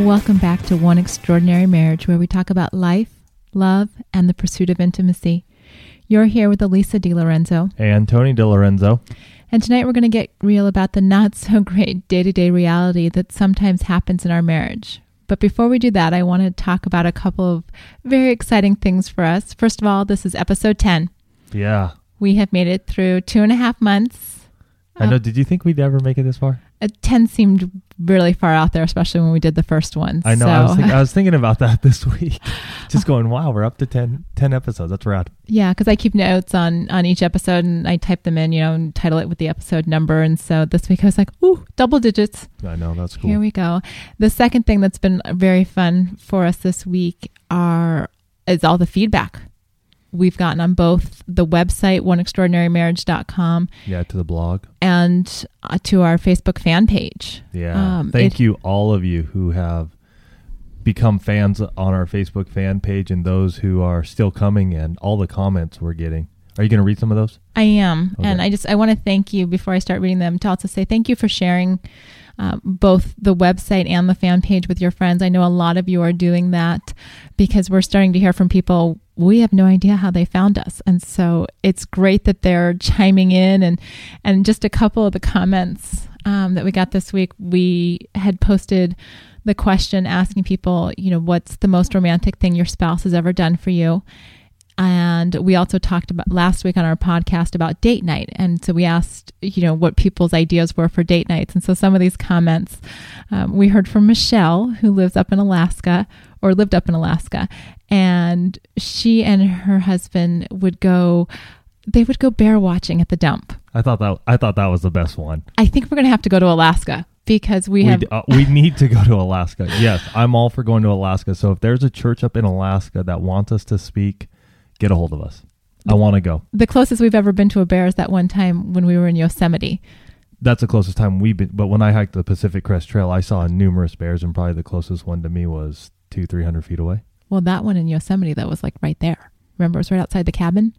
Welcome back to One Extraordinary Marriage, where we talk about life, love, and the pursuit of intimacy. You're here with Elisa DiLorenzo. And Tony DiLorenzo. And tonight we're going to get real about the not so great day to day reality that sometimes happens in our marriage. But before we do that, I want to talk about a couple of very exciting things for us. First of all, this is episode 10. Yeah. We have made it through two and a half months. I know. Did you think we'd ever make it this far? Uh, 10 seemed really far out there, especially when we did the first one. I know. So, I, was think, I was thinking about that this week. Just going, wow, we're up to 10, 10 episodes. That's rad. yeah, because I keep notes on on each episode and I type them in, you know, and title it with the episode number. And so this week I was like, ooh, double digits. I know. That's cool. Here we go. The second thing that's been very fun for us this week are is all the feedback we've gotten on both the website oneextraordinarymarriage.com yeah, to the blog. and uh, to our Facebook fan page. Yeah. Um, Thank it- you, all of you who have become fans on our Facebook fan page and those who are still coming and all the comments we're getting. Are you going to read some of those? I am, Okay. and I just I want to thank you before I start reading them to also say thank you for sharing um, both the website and the fan page with your friends. I know a lot of you are doing that because we're starting to hear from people. We have no idea how they found us, and so it's great that they're chiming in and and just a couple of the comments um, that we got this week. We had posted the question asking people, you know, what's the most romantic thing your spouse has ever done for you? And we also talked about last week on our podcast about date night. And so we asked, you know, what people's ideas were for date nights. And so some of these comments um, we heard from Michelle, who lives up in Alaska or lived up in Alaska. And she and her husband would go, they would go bear watching at the dump. I thought that I thought that was the best one. I think we're going to have to go to Alaska because we have. uh, we need to go to Alaska. Yes, I'm all for going to Alaska. So if there's a church up in Alaska that wants us to speak, get a hold of us. I want to go. the closest we've ever been to a bear is that one time when we were in Yosemite. That's the closest time we've been. But when I hiked the Pacific Crest Trail, I saw numerous bears, and probably the closest one to me was two, three hundred feet away. Well, that one in Yosemite that was like right there. Remember, it was right outside the cabin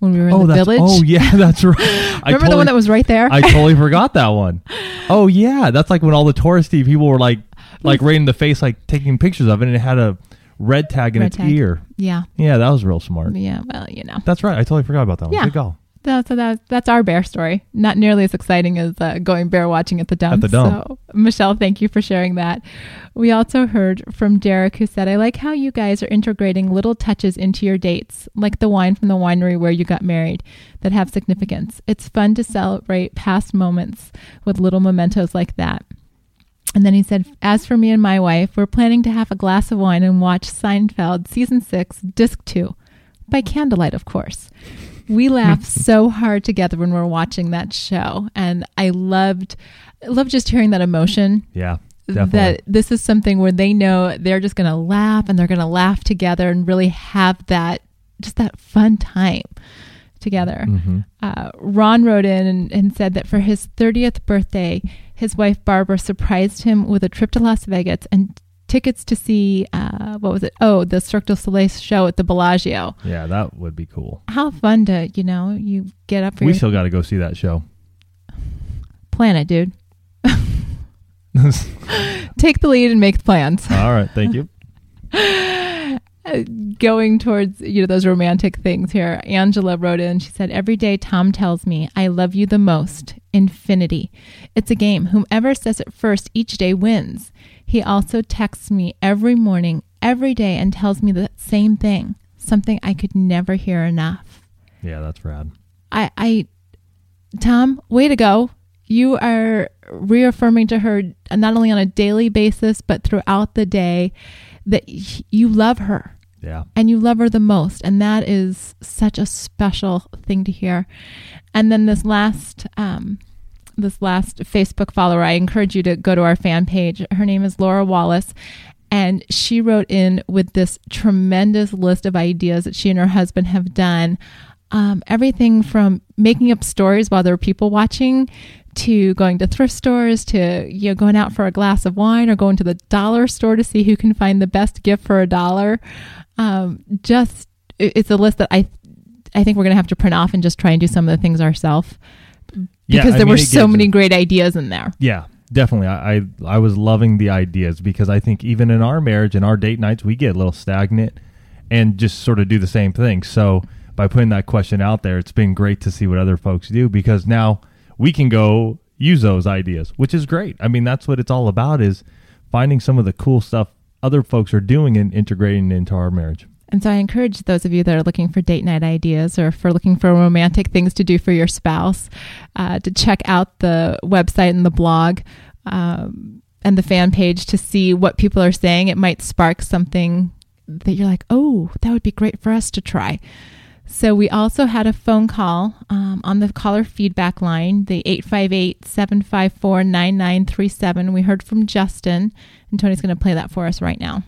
when we were in oh, the village. oh yeah, that's right. I Remember the one that was right there? I totally forgot that one. Oh yeah, that's like when all the touristy people were like, like right in the face, like taking pictures of it, and it had a red tag in Red its tag. ear. yeah, Yeah, that was real smart. yeah. Well, you know, That's right. I totally forgot about that one. Yeah. Good call. that's so that's that's our bear story. Not nearly as exciting as uh, going bear watching at the dump. At the dump. So, Michelle, thank you for sharing that. We also heard from Derek, who said, "I like how you guys are integrating little touches into your dates, like the wine from the winery where you got married, that have significance. It's fun to celebrate past moments with little mementos like that." And then he said, As for me and my wife, we're planning to have a glass of wine and watch Seinfeld season six, disc two, by candlelight, of course. We laugh so hard together when we're watching that show. And I loved, loved just hearing that emotion Yeah, definitely. that this is something where they know they're just going to laugh and they're going to laugh together and really have that, just that fun time together. hmm Uh, Ron wrote in and, and said that for his 30th birthday, his wife Barbara surprised him with a trip to Las Vegas and tickets to see, uh, what was it? Oh, the Cirque du Soleil show at the Bellagio. Yeah, that would be cool. How fun to, you know, you get up for We your still got to go see that show. plan it, dude. Take the lead and make plans. All right. thank you. Uh, going towards you know those romantic things here angela wrote in she said every day tom tells me i love you the most infinity. It's a game. Whomever says it first each day wins. He also texts me every morning every day and tells me the same thing something i could never hear enough. Yeah, that's rad. i i tom way to go. You are reaffirming to her not only on a daily basis but throughout the day that you love her Yeah. and you love her the most. And that is such a special thing to hear. And then this last, um, this last Facebook follower, I encourage you to go to our fan page. Her name is Laura Wallace. And she wrote in with this tremendous list of ideas that she and her husband have done. Um, everything from making up stories while there are people watching to going to thrift stores to you know going out for a glass of wine or going to the dollar store to see who can find the best gift for a dollar um, just it's a list that i i think we're going to have to print off and just try and do some of the things ourselves because I there mean, were so many great ideas in there Yeah, definitely. I, I I was loving the ideas because I think even in our marriage and our date nights, we get a little stagnant and just sort of do the same thing. So by putting that question out there, it's been great to see what other folks do because now we can go use those ideas, which is great. I mean, that's what it's all about is finding some of the cool stuff other folks are doing and integrating it into our marriage. And so I encourage those of you that are looking for date night ideas or for looking for romantic things to do for your spouse uh, to check out the website and the blog um, and the fan page to see what people are saying. It might spark something that you're like, oh, that would be great for us to try. So we also had a phone call um, on the caller feedback line, the 858-754-9937. We heard from Justin, and Tony's going to play that for us right now.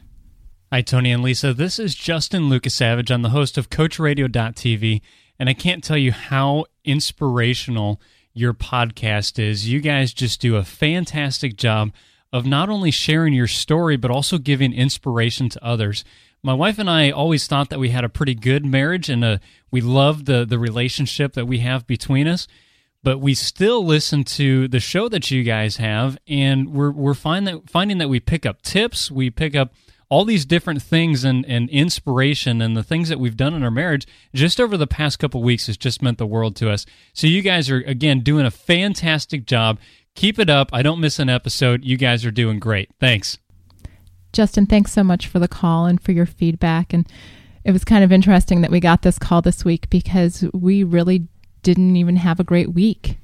Hi, Tony and Lisa. This is Justin Lucas Savage. I'm the host of CoachRadio.tv, and I can't tell you how inspirational your podcast is. You guys just do a fantastic job of not only sharing your story, but also giving inspiration to others. My wife and I always thought that we had a pretty good marriage, and uh we loved the the relationship that we have between us but we still listen to the show that you guys have, and we're we're find that, finding that we pick up tips, we pick up all these different things and, and inspiration and the things that we've done in our marriage just over the past couple weeks has just meant the world to us. So you guys are again doing a fantastic job. Keep it up. I don't miss an episode. You guys are doing great. Thanks. Justin, thanks so much for the call and for your feedback. And it was kind of interesting that we got this call this week because we really didn't even have a great week.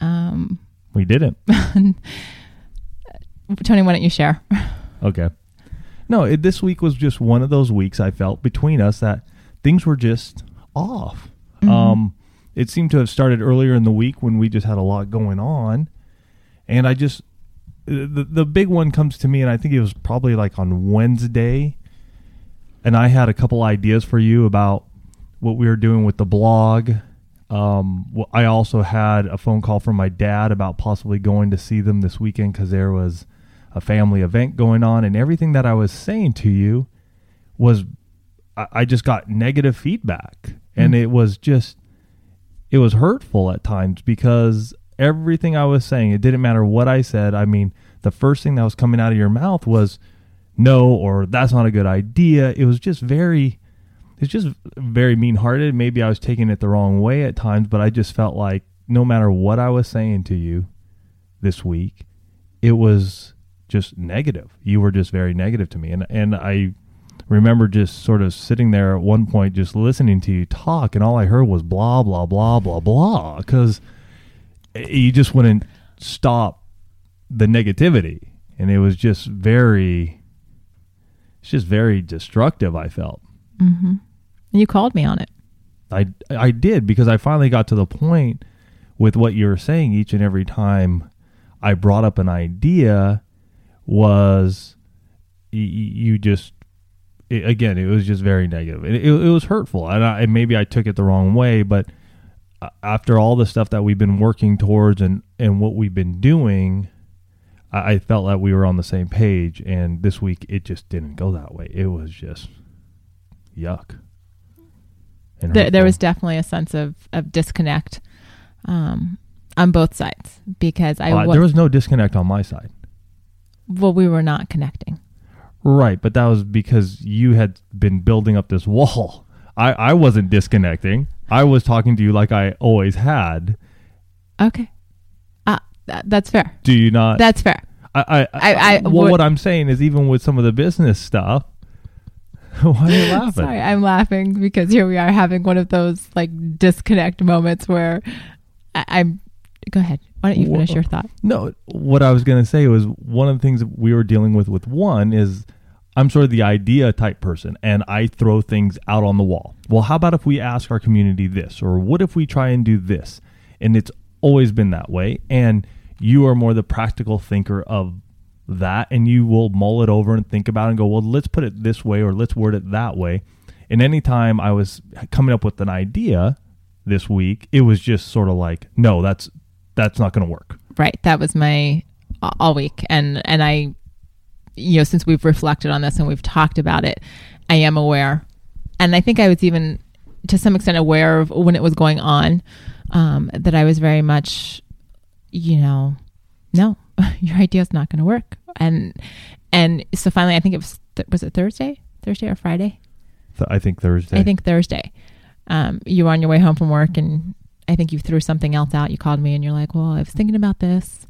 Um, We didn't. Tony, why don't you share? Okay. No, it, this week was just one of those weeks I felt between us that things were just off. Um, it seemed to have started earlier in the week when we just had a lot going on, and I just the the big one comes to me, and I think it was probably like on Wednesday, and I had a couple ideas for you about what we were doing with the blog. Um, I also had a phone call from my dad about possibly going to see them this weekend because there was a family event going on, and everything that I was saying to you was I, I just got negative feedback, and it was just it was hurtful at times because everything I was saying, it didn't matter what I said. I mean, the first thing that was coming out of your mouth was no or that's not a good idea. It was just very it's just very mean-hearted. Maybe I was taking it the wrong way at times, but I just felt like no matter what I was saying to you this week, it was just negative. You were just very negative to me, and and I remember just sort of sitting there at one point, just listening to you talk, and all I heard was blah blah blah blah blah, because you just wouldn't stop the negativity, and it was just very, it's just very destructive. I felt. Mm-hmm. And you called me on it. I I did because I finally got to the point with what you were saying each and every time I brought up an idea was you just it, again it was just very negative it, it, it was hurtful and, I, and maybe I took it the wrong way but after all the stuff that we've been working towards and and what we've been doing I, I felt that we were on the same page and this week it just didn't go that way it was just yuck There, there was definitely a sense of, of disconnect um, on both sides because I Uh, there was no disconnect on my side. well, we were not connecting. Right, but that was because you had been building up this wall. I, I wasn't disconnecting. I was talking to you like I always had. Okay. Uh, that, that's fair. Do you not? That's fair. I, I, I- I well, would- what I'm saying is, even with some of the business stuff, why are you laughing? Sorry, I'm laughing because here we are having one of those like disconnect moments where I, I'm. Go ahead. Why don't you finish Wha- your thought? No, what I was going to say was one of the things that we were dealing with with one is I'm sort of the idea type person and I throw things out on the wall. Well, how about if we ask our community this? Or what if we try and do this? And it's always been that way. And you are more the practical thinker of that and you will mull it over and think about it and go, well, let's put it this way or let's word it that way. And anytime I was coming up with an idea this week, it was just sort of like, no, that's that's not going to work. Right. That was my all week, and and I, you know, since we've reflected on this and we've talked about it, I am aware, and I think I was even to some extent aware of when it was going on, um, that I was very much, you know, no, your idea is not going to work, and and so finally, I think it was was it Thursday, Thursday or Friday. I think Thursday. I think Thursday. Um, you were on your way home from work and I think you threw something else out. You called me and you're like, well, I was thinking about this.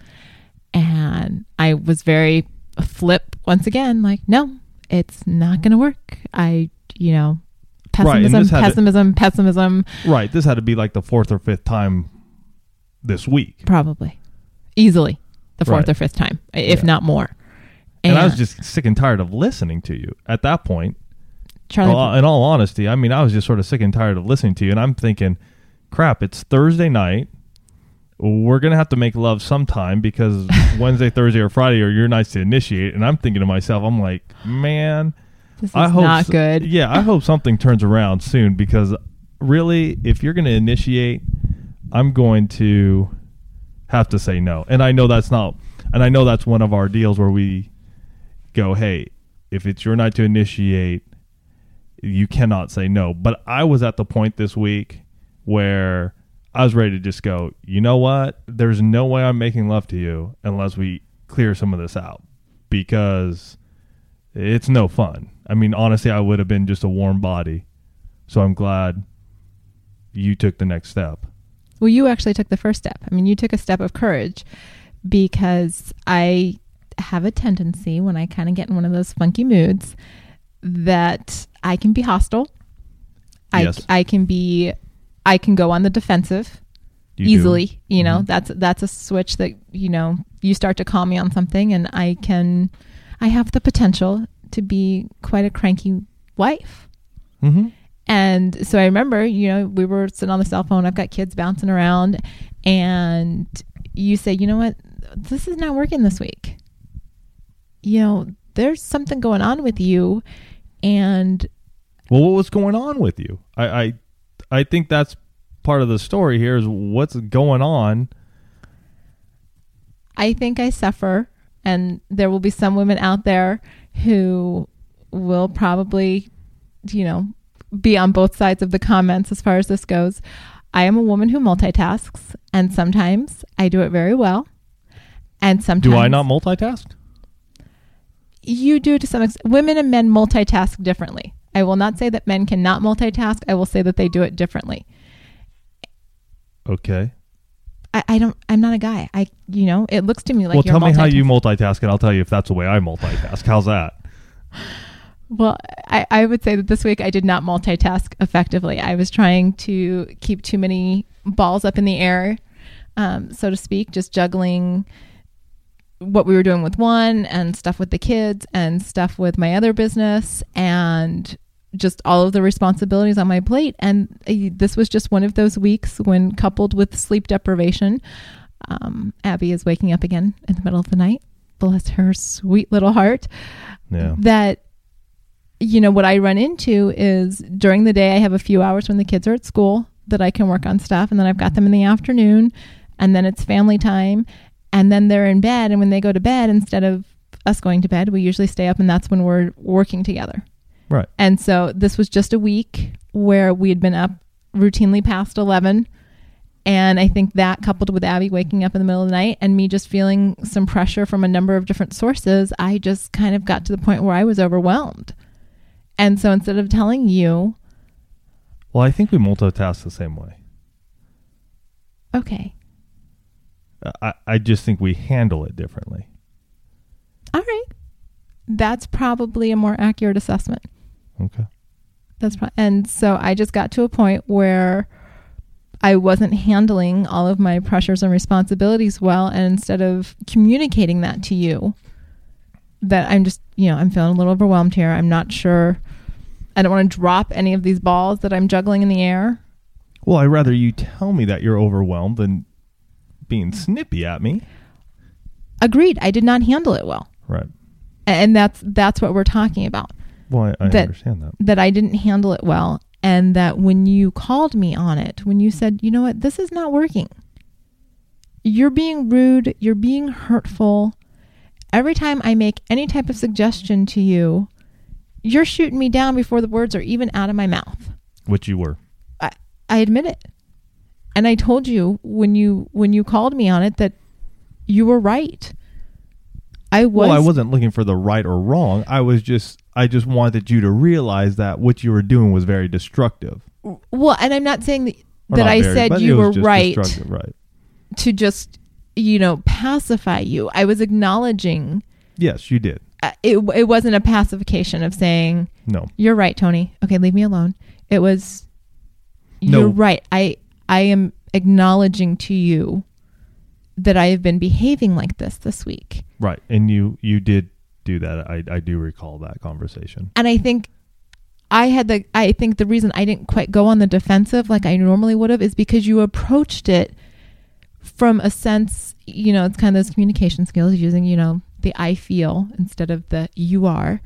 And I was very flip once again, like, no, it's not going to work. I, you know, pessimism, right, pessimism, to, pessimism. Right. This had to be like the fourth or fifth time this week. Probably. Easily the fourth right. or fifth time, if yeah. not more. And, and, I was just sick and tired of listening to you at that point. Charlie, well, in all honesty, I mean, I was just sort of sick and tired of listening to you. And I'm thinking, crap, it's Thursday night. We're gonna have to make love sometime because Wednesday, Thursday, or Friday are your nights to initiate. And I'm thinking to myself, I'm like, man, this is I hope not good. Yeah, I hope something turns around soon because really, if you're gonna initiate, I'm going to have to say no. And I know that's not, and I know that's one of our deals where we go, hey, if it's your night to initiate, you cannot say no. But I was at the point this week where I was ready to just go, you know what? There's no way I'm making love to you unless we clear some of this out because it's no fun. I mean, honestly, I would have been just a warm body. So I'm glad you took the next step. Well, you actually took the first step. I mean, you took a step of courage because I have a tendency when I kind of get in one of those funky moods that I can be hostile. Yes. I, I can be I can go on the defensive you easily. Do. You know, mm-hmm. that's that's a switch that you know you start to call me on something, and I can. I have the potential to be quite a cranky wife. Mm-hmm. And so I remember, you know, we were sitting on the cell phone. I've got kids bouncing around, and you say, you know what, this is not working this week. You know, there's something going on with you, and well, what was going on with you? I, I I think that's part of the story here is what's going on. I think I suffer, and there will be some women out there who will probably, you know, be on both sides of the comments as far as this goes. I am a woman who multitasks, and sometimes I do it very well. And sometimes. Do I not multitask? You do to some extent. Women and men multitask differently. I will not say that men cannot multitask. I will say that they do it differently. Okay. I, I don't. I'm not a guy. I, you know, it looks to me like. Well, tell me how you multitask, and I'll tell you if that's the way I multitask. How's that? Well, I, I would say that this week I did not multitask effectively. I was trying to keep too many balls up in the air, um, so to speak, just juggling what we were doing with one and stuff with the kids and stuff with my other business and just all of the responsibilities on my plate. And uh, this was just one of those weeks when, coupled with sleep deprivation, um, Abby is waking up again in the middle of the night. Bless her sweet little heart. Yeah. That, you know, what I run into is during the day, I have a few hours when the kids are at school that I can work on stuff. And then I've got them in the afternoon. And then it's family time. And then they're in bed. And when they go to bed, instead of us going to bed, we usually stay up and that's when we're working together. Right. And so this was just a week where we had been up routinely past 11. And I think that coupled with Abby waking up in the middle of the night and me just feeling some pressure from a number of different sources, I just kind of got to the point where I was overwhelmed. And so instead of telling you. Well, I think we multitask the same way. Okay. I, I just think we handle it differently. All right. That's probably a more accurate assessment. Okay. That's pro- and so I just got to a point where I wasn't handling all of my pressures and responsibilities well and instead of communicating that to you that I'm just, you know, I'm feeling a little overwhelmed here. I'm not sure. I don't want to drop any of these balls that I'm juggling in the air. Well, I'd rather you tell me that you're overwhelmed than being mm-hmm. snippy at me. Agreed. I did not handle it well. Right. And that's that's what we're talking about. Well, I, I That- understand that. That I didn't handle it well and that when you called me on it, when you said, "You know what? This is not working." You're being rude, you're being hurtful. Every time I make any type of suggestion to you, you're shooting me down before the words are even out of my mouth. Which you were. I, I admit it. And I told you when you when you called me on it that you were right. I was Well, I wasn't looking for the right or wrong. I was just I just wanted you to realize that what you were doing was very destructive. well, and I'm not saying that, Or that not I very, said you were right Right. to just you know pacify you. I was acknowledging Yes, you did. uh, it. It wasn't a pacification of saying No. you're right, Tony. Okay, leave me alone. It was No. you're right. I I am acknowledging to you that I have been behaving like this this week. Right. And you you did do that. I I do recall that conversation. and I think I had the I think the reason I didn't quite go on the defensive like I normally would have is because you approached it from a sense, you know, it's kind of those communication skills using, you know, the I feel instead of the you are.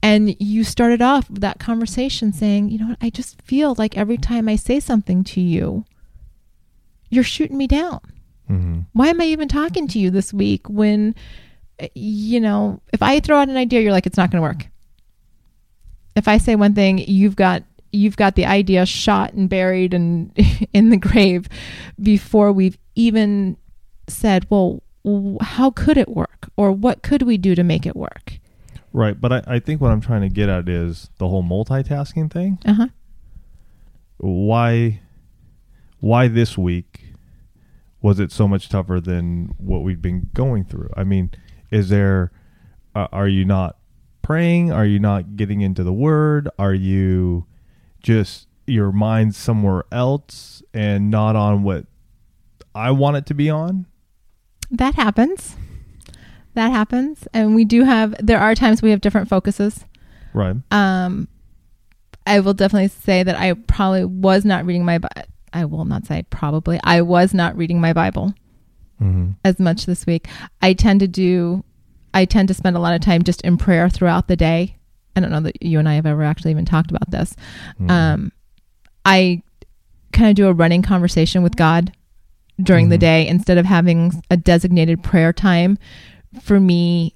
And you started off that conversation saying, you know what, I just feel like every time I say something to you, you're shooting me down Mm-hmm. why am I even talking to you this week when, you know, if I throw out an idea, you're like, it's not going to work. If I say one thing, you've got you've got the idea shot and buried and in the grave before we've even said, well, how could it work, or what could we do to make it work? Right. But I, I think what I'm trying to get at is the whole multitasking thing. Uh huh. Why why this week was it so much tougher than what we've been going through? I mean, is there uh, are you not praying? Are you not getting into the word? Are you just your mind somewhere else and not on what I want it to be on? That happens. That happens, and we do have. There are times we have different focuses. Right. um i will definitely say that i probably was not reading my Bi- i will not say probably i was not reading my bible Mm-hmm. as much this week. I tend to do i tend to spend a lot of time just in prayer throughout the day. I don't know that you and i have ever actually even talked about this. Mm-hmm. um i kind of do a running conversation with god during the Mhm. day instead of having a designated prayer time. For me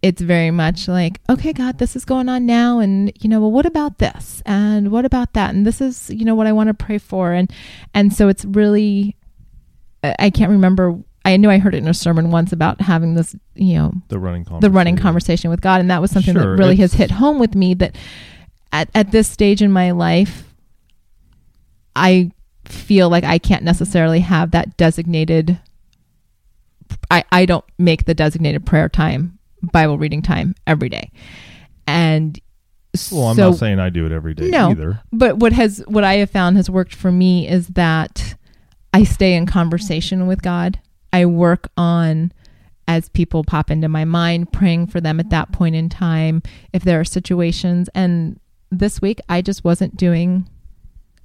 it's very much like okay god this is going on now and you know well what about this? And what about that? And this is you know what i want to pray for. And and so it's really i can't remember i knew i heard it in a sermon once about having this you know the running conversation. the running conversation with god and that was something Sure, that really has hit home with me that at, at this stage in my life i feel like i can't necessarily have that designated i i don't make the designated prayer time bible reading time every day and Well, I'm so not saying I do it every day No. either. but what has what I have found has worked for me is that I stay in conversation with God. I work on as people pop into my mind, praying for them at that point in time. If there are situations, and this week I just wasn't doing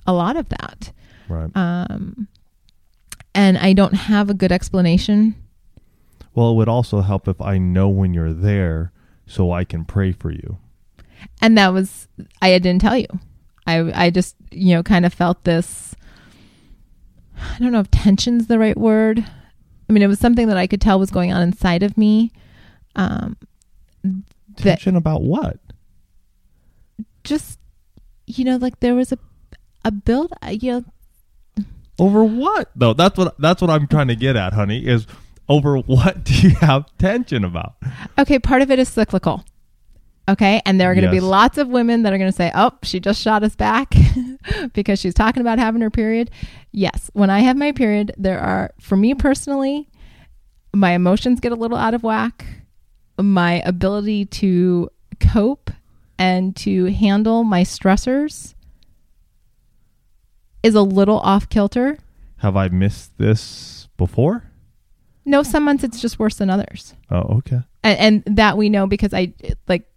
a lot of that, Right. um, and I don't have a good explanation. Well, it would also help if I know when you're there so I can pray for you. and that was I didn't tell you. I I just you know kind of felt this. I don't know if tension's the right word. I mean, it was something that I could tell was going on inside of me. Um, That- Tension about what? just you know, like there was a a build. uh, You know, Over what? Though that's what that's what I'm trying to get at, honey, is over what do you have tension about? okay, part of it is cyclical. Okay, and there are going to be lots of women that are going to say, "Oh, she just shot us back because she's talking about having her period." Yes, when I have my period, there are for me personally, my emotions get a little out of whack. My ability to cope and to handle my stressors is a little off kilter. Have I missed this before? No, some months it's just worse than others. Oh, okay. And, and that we know because I like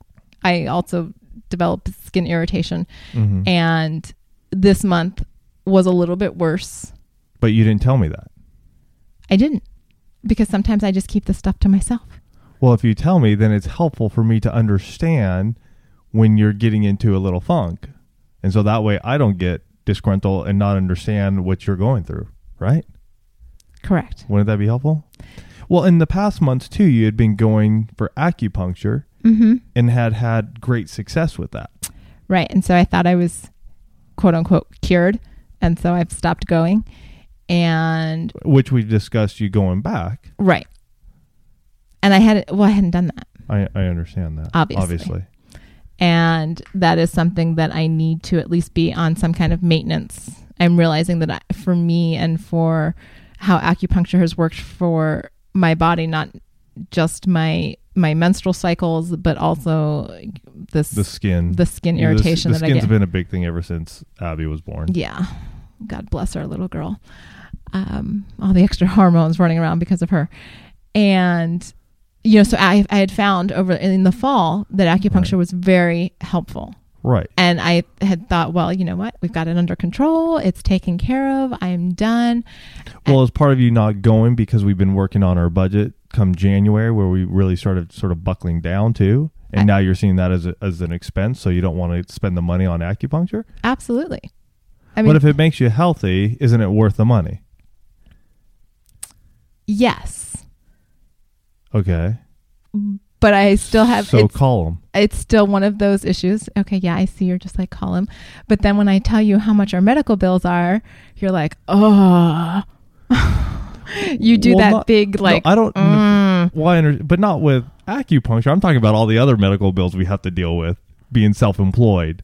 I also develop skin irritation hmm and this month was a little bit worse. But you didn't tell me that. I didn't because sometimes I just keep the stuff to myself. Well, if you tell me, then it's helpful for me to understand when you're getting into a little funk. And so that way I don't get disgruntled and not understand what you're going through, right? Correct. Wouldn't that be helpful? Well, in the past months too, you had been going for acupuncture Mm-hmm. and had had great success with that. Right. And so I thought I was quote unquote cured. And so I've stopped going. And Which we discussed you going back. right. And I had well, I hadn't done that. I, I understand that. Obviously. Obviously. And that is something that I need to at least be on some kind of maintenance. I'm realizing that I, for me and for how acupuncture has worked for my body, not just my my menstrual cycles, but also this The skin. the skin the- irritation the, that I skin's been a big thing ever since Abby was born. Yeah. God bless our little girl. Um, all the extra hormones running around because of her. And, you know, so I, I had found over in the fall that acupuncture Right. was very helpful. Right. And I had thought, well, you know what? We've got it under control. It's taken care of. I'm done. Well, as part of you not going because we've been working on our budget come January, where we really started sort of buckling down too, and I- now you're seeing that as a, as an expense, so you don't want to spend the money on acupuncture. Absolutely. I mean, but if it makes you healthy, isn't it worth the money? yes, Okay, mm, but I still have, so call them. it's still one of those issues. Okay, yeah, I see you're just like call him. But then when I tell you how much our medical bills are, you're like, oh. you do Well, that not- big like no, I don't. mm. Why? Under, but not with acupuncture. I'm talking about all the other medical bills we have to deal with being self-employed,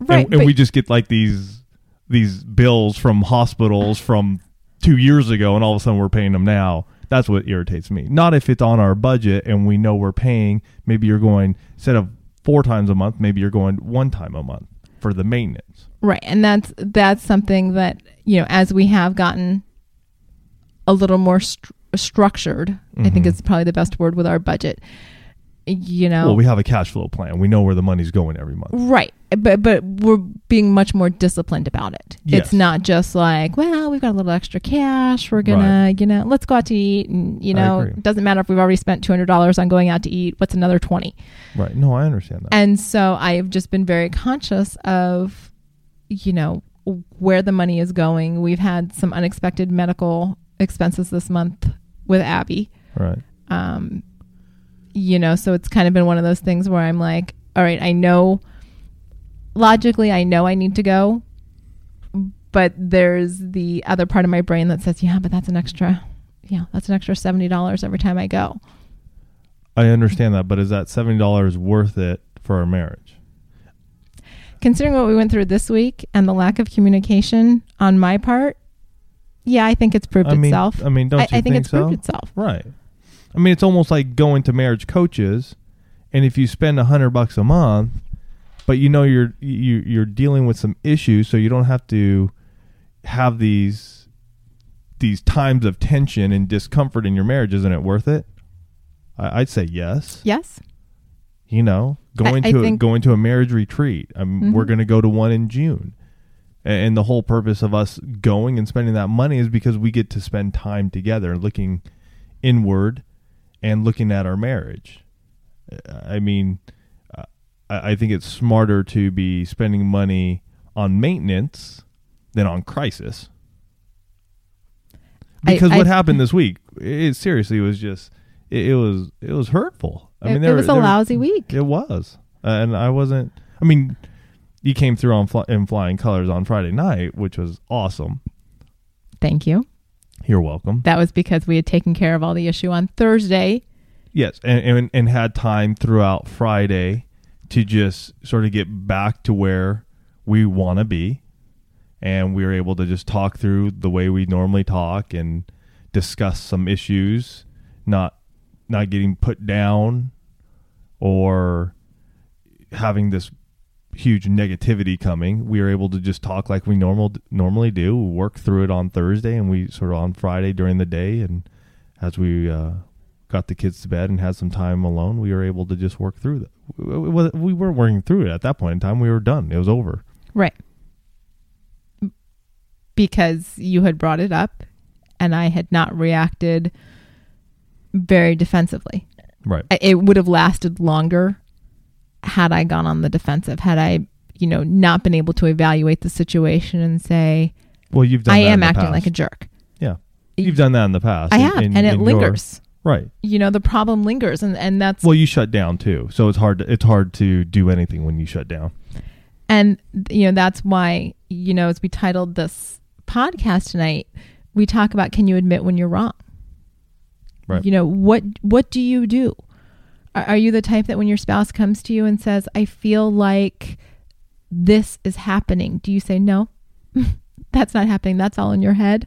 right. and, and we just get like these these bills from hospitals from two years ago, and all of a sudden we're paying them now. That's what irritates me. Not if it's on our budget and we know we're paying. Maybe you're going instead of four times a month. Maybe you're going one time a month for the maintenance. Right. And that's that's something that, you know, as we have gotten a little more stru- structured, I think mm-hmm. it's probably the best word with our budget. You know, Well, we have a cash flow plan. We know where the money's going every month. right. But but we're being much more disciplined about it. Yes. It's not just like, well, we've got a little extra cash. We're gonna, you know, let's go out to eat, and you know, it doesn't matter if we've already spent two hundred dollars on going out to eat. What's another twenty? Right. No, I understand that. And so I've just been very conscious of, you know, where the money is going. We've had some unexpected medical expenses this month with Abby. right. Um, you know, so it's kind of been one of those things where I'm like, all right, I know logically, I know I need to go, but there's the other part of my brain that says, yeah, but that's an extra, yeah, that's an extra $70 every time I go. I understand that, but is that seventy dollars worth it for our marriage? considering what we went through this week and the lack of communication on my part, yeah, I think it's proved I mean, itself. I mean, don't I, you I think, it's so? proved itself. Right. I mean, it's almost like going to marriage coaches, and if you spend a hundred bucks a month, but you know you're you you're dealing with some issues, so you don't have to have these these times of tension and discomfort in your marriage. Isn't it worth it? I, I'd say yes. Yes. You know, going I to a, going to a marriage retreat. Mean, we're mm-hmm. going to go to one in June. And the whole purpose of us going and spending that money is because we get to spend time together, looking inward and looking at our marriage. I mean, I I think it's smarter to be spending money on maintenance than on crisis. Because I- what happened this week, it seriously was just it, it was it was hurtful. I mean, it, there it was were- a there lousy week. it was, uh, and I wasn't. I mean, you came through on fly, in flying colors on Friday night, which was awesome. Thank you. You're welcome. That was because we had taken care of all the issue on Thursday. Yes, and, and and had time throughout Friday to just sort of get back to where we want to be, and we were able to just talk through the way we normally talk and discuss some issues, not not getting put down or having this huge negativity coming. We were able to just talk like we normal normally do. We work through it on Thursday, and we sort of on Friday during the day, and as we uh, got the kids to bed and had some time alone, we were able to just work through that. We, we we weren't working through it at that point in time. We were done. It was over. Right. Because you had brought it up and I had not reacted very defensively. Right. It would have lasted longer had I gone on the defensive, had I, you know, not been able to evaluate the situation and say, Well, you've done. I am acting past. like a jerk. Yeah. You've done that in the past. I have, in- and it in your- lingers. Right. You know, the problem lingers, and, and that's Well, you shut down too, so it's hard. To, it's hard to do anything when you shut down. And you know that's why you know as we titled this podcast tonight, we talk about can you admit when you're wrong? Right. You know what what do you do? Are, are you the type that when your spouse comes to you and says, "I feel like this is happening," do you say no? That's not happening. That's all in your head,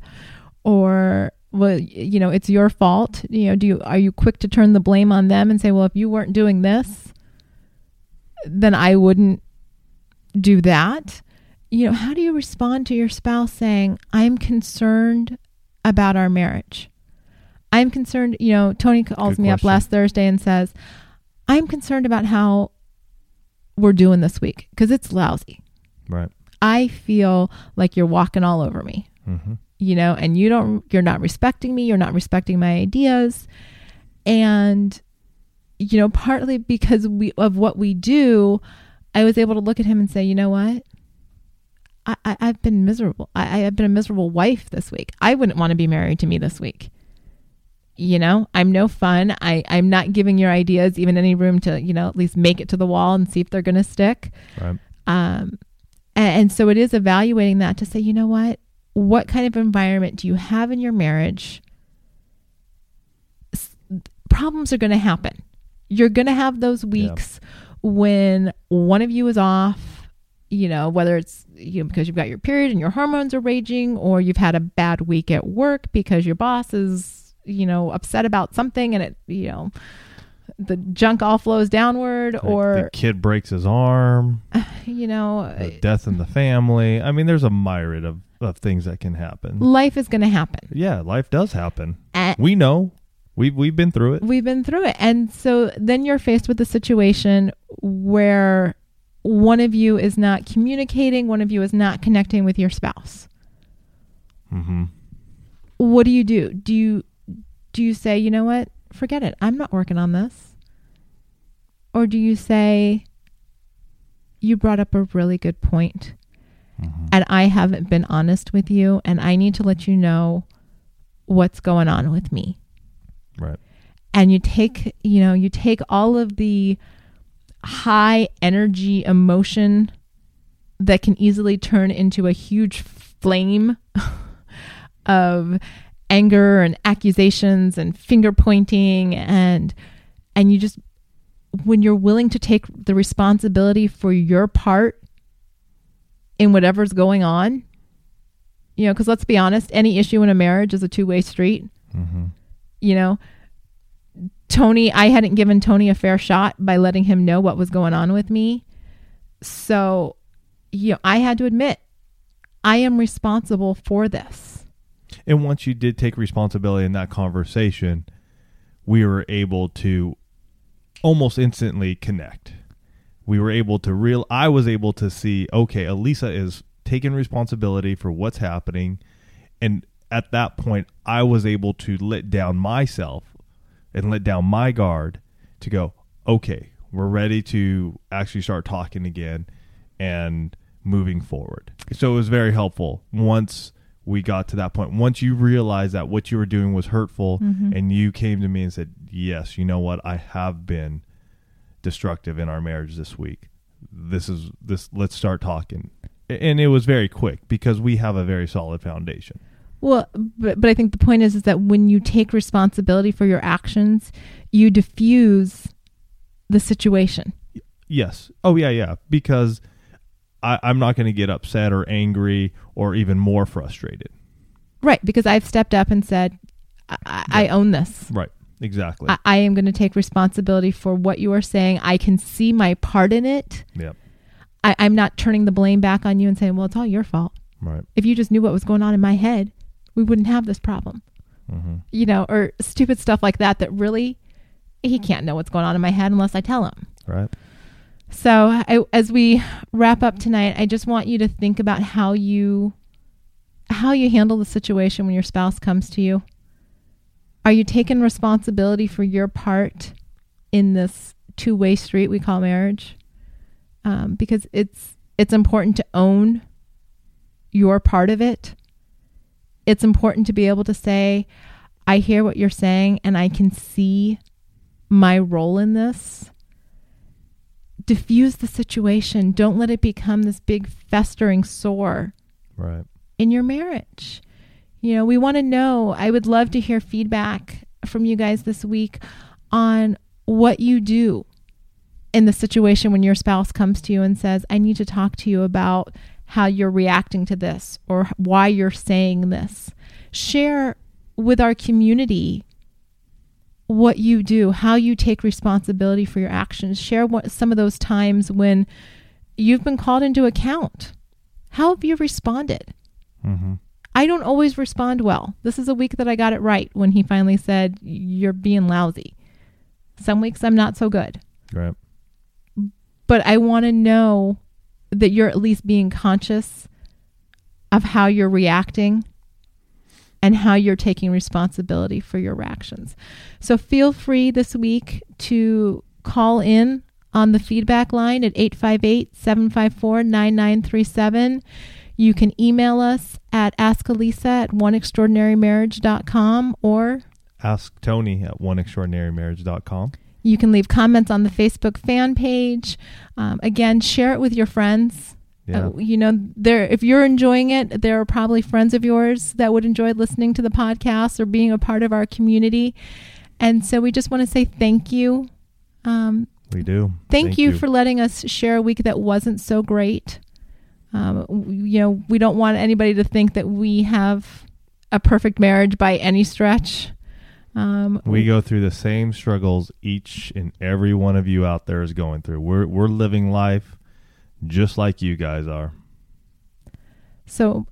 or well, you know, it's your fault. You know, do you are you quick to turn the blame on them and say, "Well, if you weren't doing this, then I wouldn't do that. You know, how do you respond to your spouse saying, I'm concerned about our marriage? I'm concerned, you know, Tony calls Good me up last Thursday and says, I'm concerned about how we're doing this week because it's lousy. Right. I feel like you're walking all over me, Mm-hmm. You know, and you don't, you're not respecting me. You're not respecting my ideas. And, you know, partly because we, of what we do, I was able to look at him and say, you know what? I, I, I've been miserable. I, I've been a miserable wife this week. I wouldn't want to be married to me this week. You know, I'm no fun. I, I'm not giving your ideas even any room to, you know, at least make it to the wall and see if they're going to stick. Right. Um, and, and so it is evaluating that to say, you know what? What kind of environment do you have in your marriage? S- Problems are going to happen. You're going to have those weeks when one of you is off, you know, whether it's you know, because you've got your period and your hormones are raging, or you've had a bad week at work because your boss is, you know, upset about something and it, you know, the junk all flows downward, Like, or the kid breaks his arm, you know, uh, death in the family. I mean, there's a myriad of, of things that can happen. life is going to happen. Yeah, life does happen. We know. We've we've been through it. we've been through it. And so then you're faced with a situation where one of you is not communicating, one of you is not connecting with your spouse. Mm-hmm. What do you do? Do you do you say, "You know what? Forget it. I'm not working on this." Or do you say, "You brought up a really good point, Mm-hmm. and I haven't been honest with you, and I need to let you know what's going on with me." Right. and you take you know you take all of the high energy emotion that can easily turn into a huge flame of anger and accusations and finger pointing and and you just when you're willing to take the responsibility for your part in whatever's going on you know because let's be honest any issue in a marriage is a two-way street Mm-hmm. you know tony i hadn't given tony a fair shot by letting him know what was going on with me so you know i had to admit i am responsible for this And once you did take responsibility in that conversation, we were able to almost instantly connect. We were able to real I was able to see, okay, Elisa is taking responsibility for what's happening. And at that point, I was able to let down myself and let down my guard to go, okay, we're ready to actually start talking again and moving forward. So it was very helpful once we got to that point. Once you realized that what you were doing was hurtful mm-hmm. and you came to me and said, Yes, you know what? I have been destructive in our marriage this week. This is this let's start talking. And it was very quick because we have a very solid foundation. well but, but i think the point is is that when you take responsibility for your actions you diffuse the situation Yes. Oh yeah, yeah. Because I, I'm not going to get upset or angry or even more frustrated. right because i've stepped up and said i, I I own this Right. Exactly. I, I am going to take responsibility for what you are saying i can see my part in it yeah. I, i'm not turning the blame back on you and saying well it's all your fault Right. if you just knew what was going on in my head we wouldn't have this problem Mm-hmm. you know, or stupid stuff like that that really he can't know what's going on in my head unless I tell him. Right. So, I, as we wrap up tonight, I just want you to think about how you how you handle the situation when your spouse comes to you. Are you taking responsibility for your part in this two-way street we call marriage? Um, because it's it's important to own your part of it. It's important to be able to say, "I hear what you're saying, and I can see my role in this." diffuse the situation. Don't let it become this big festering sore Right. in your marriage. You know, we want to know. I would love to hear feedback from you guys this week on what you do in the situation when your spouse comes to you and says, I need to talk to you about how you're reacting to this or why you're saying this. Share with our community what you do, how you take responsibility for your actions. Share what some of those times when you've been called into account. How have you responded? Mm-hmm. I don't always respond well. This is a week that I got it right when he finally said, You're being lousy. Some weeks I'm not so good. Right. But I want to know that you're at least being conscious of how you're reacting and how you're taking responsibility for your actions. So feel free this week to call in on the feedback line at 858 754 9937. You can email us at askalisa at oneextraordinarymarriage.com or Ask Tony at oneextraordinarymarriage.com. you can leave comments on the Facebook fan page. Um, again, share it with your friends. Yeah. Uh, you know, there if you're enjoying it, there are probably friends of yours that would enjoy listening to the podcast or being a part of our community. And so we just want to say thank you. Um, we do. thank, you, for letting us share a week that wasn't so great. Um, you know, we don't want anybody to think that we have a perfect marriage by any stretch. Um, We go through the same struggles each and every one of you out there is going through. We're we're living life just like you guys are. So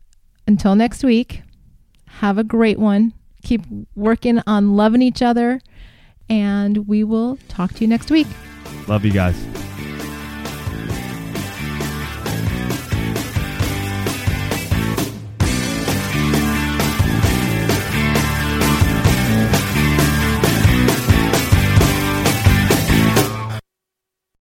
until next week, have a great one. Keep working on loving each other, and we will talk to you next week. Love you guys.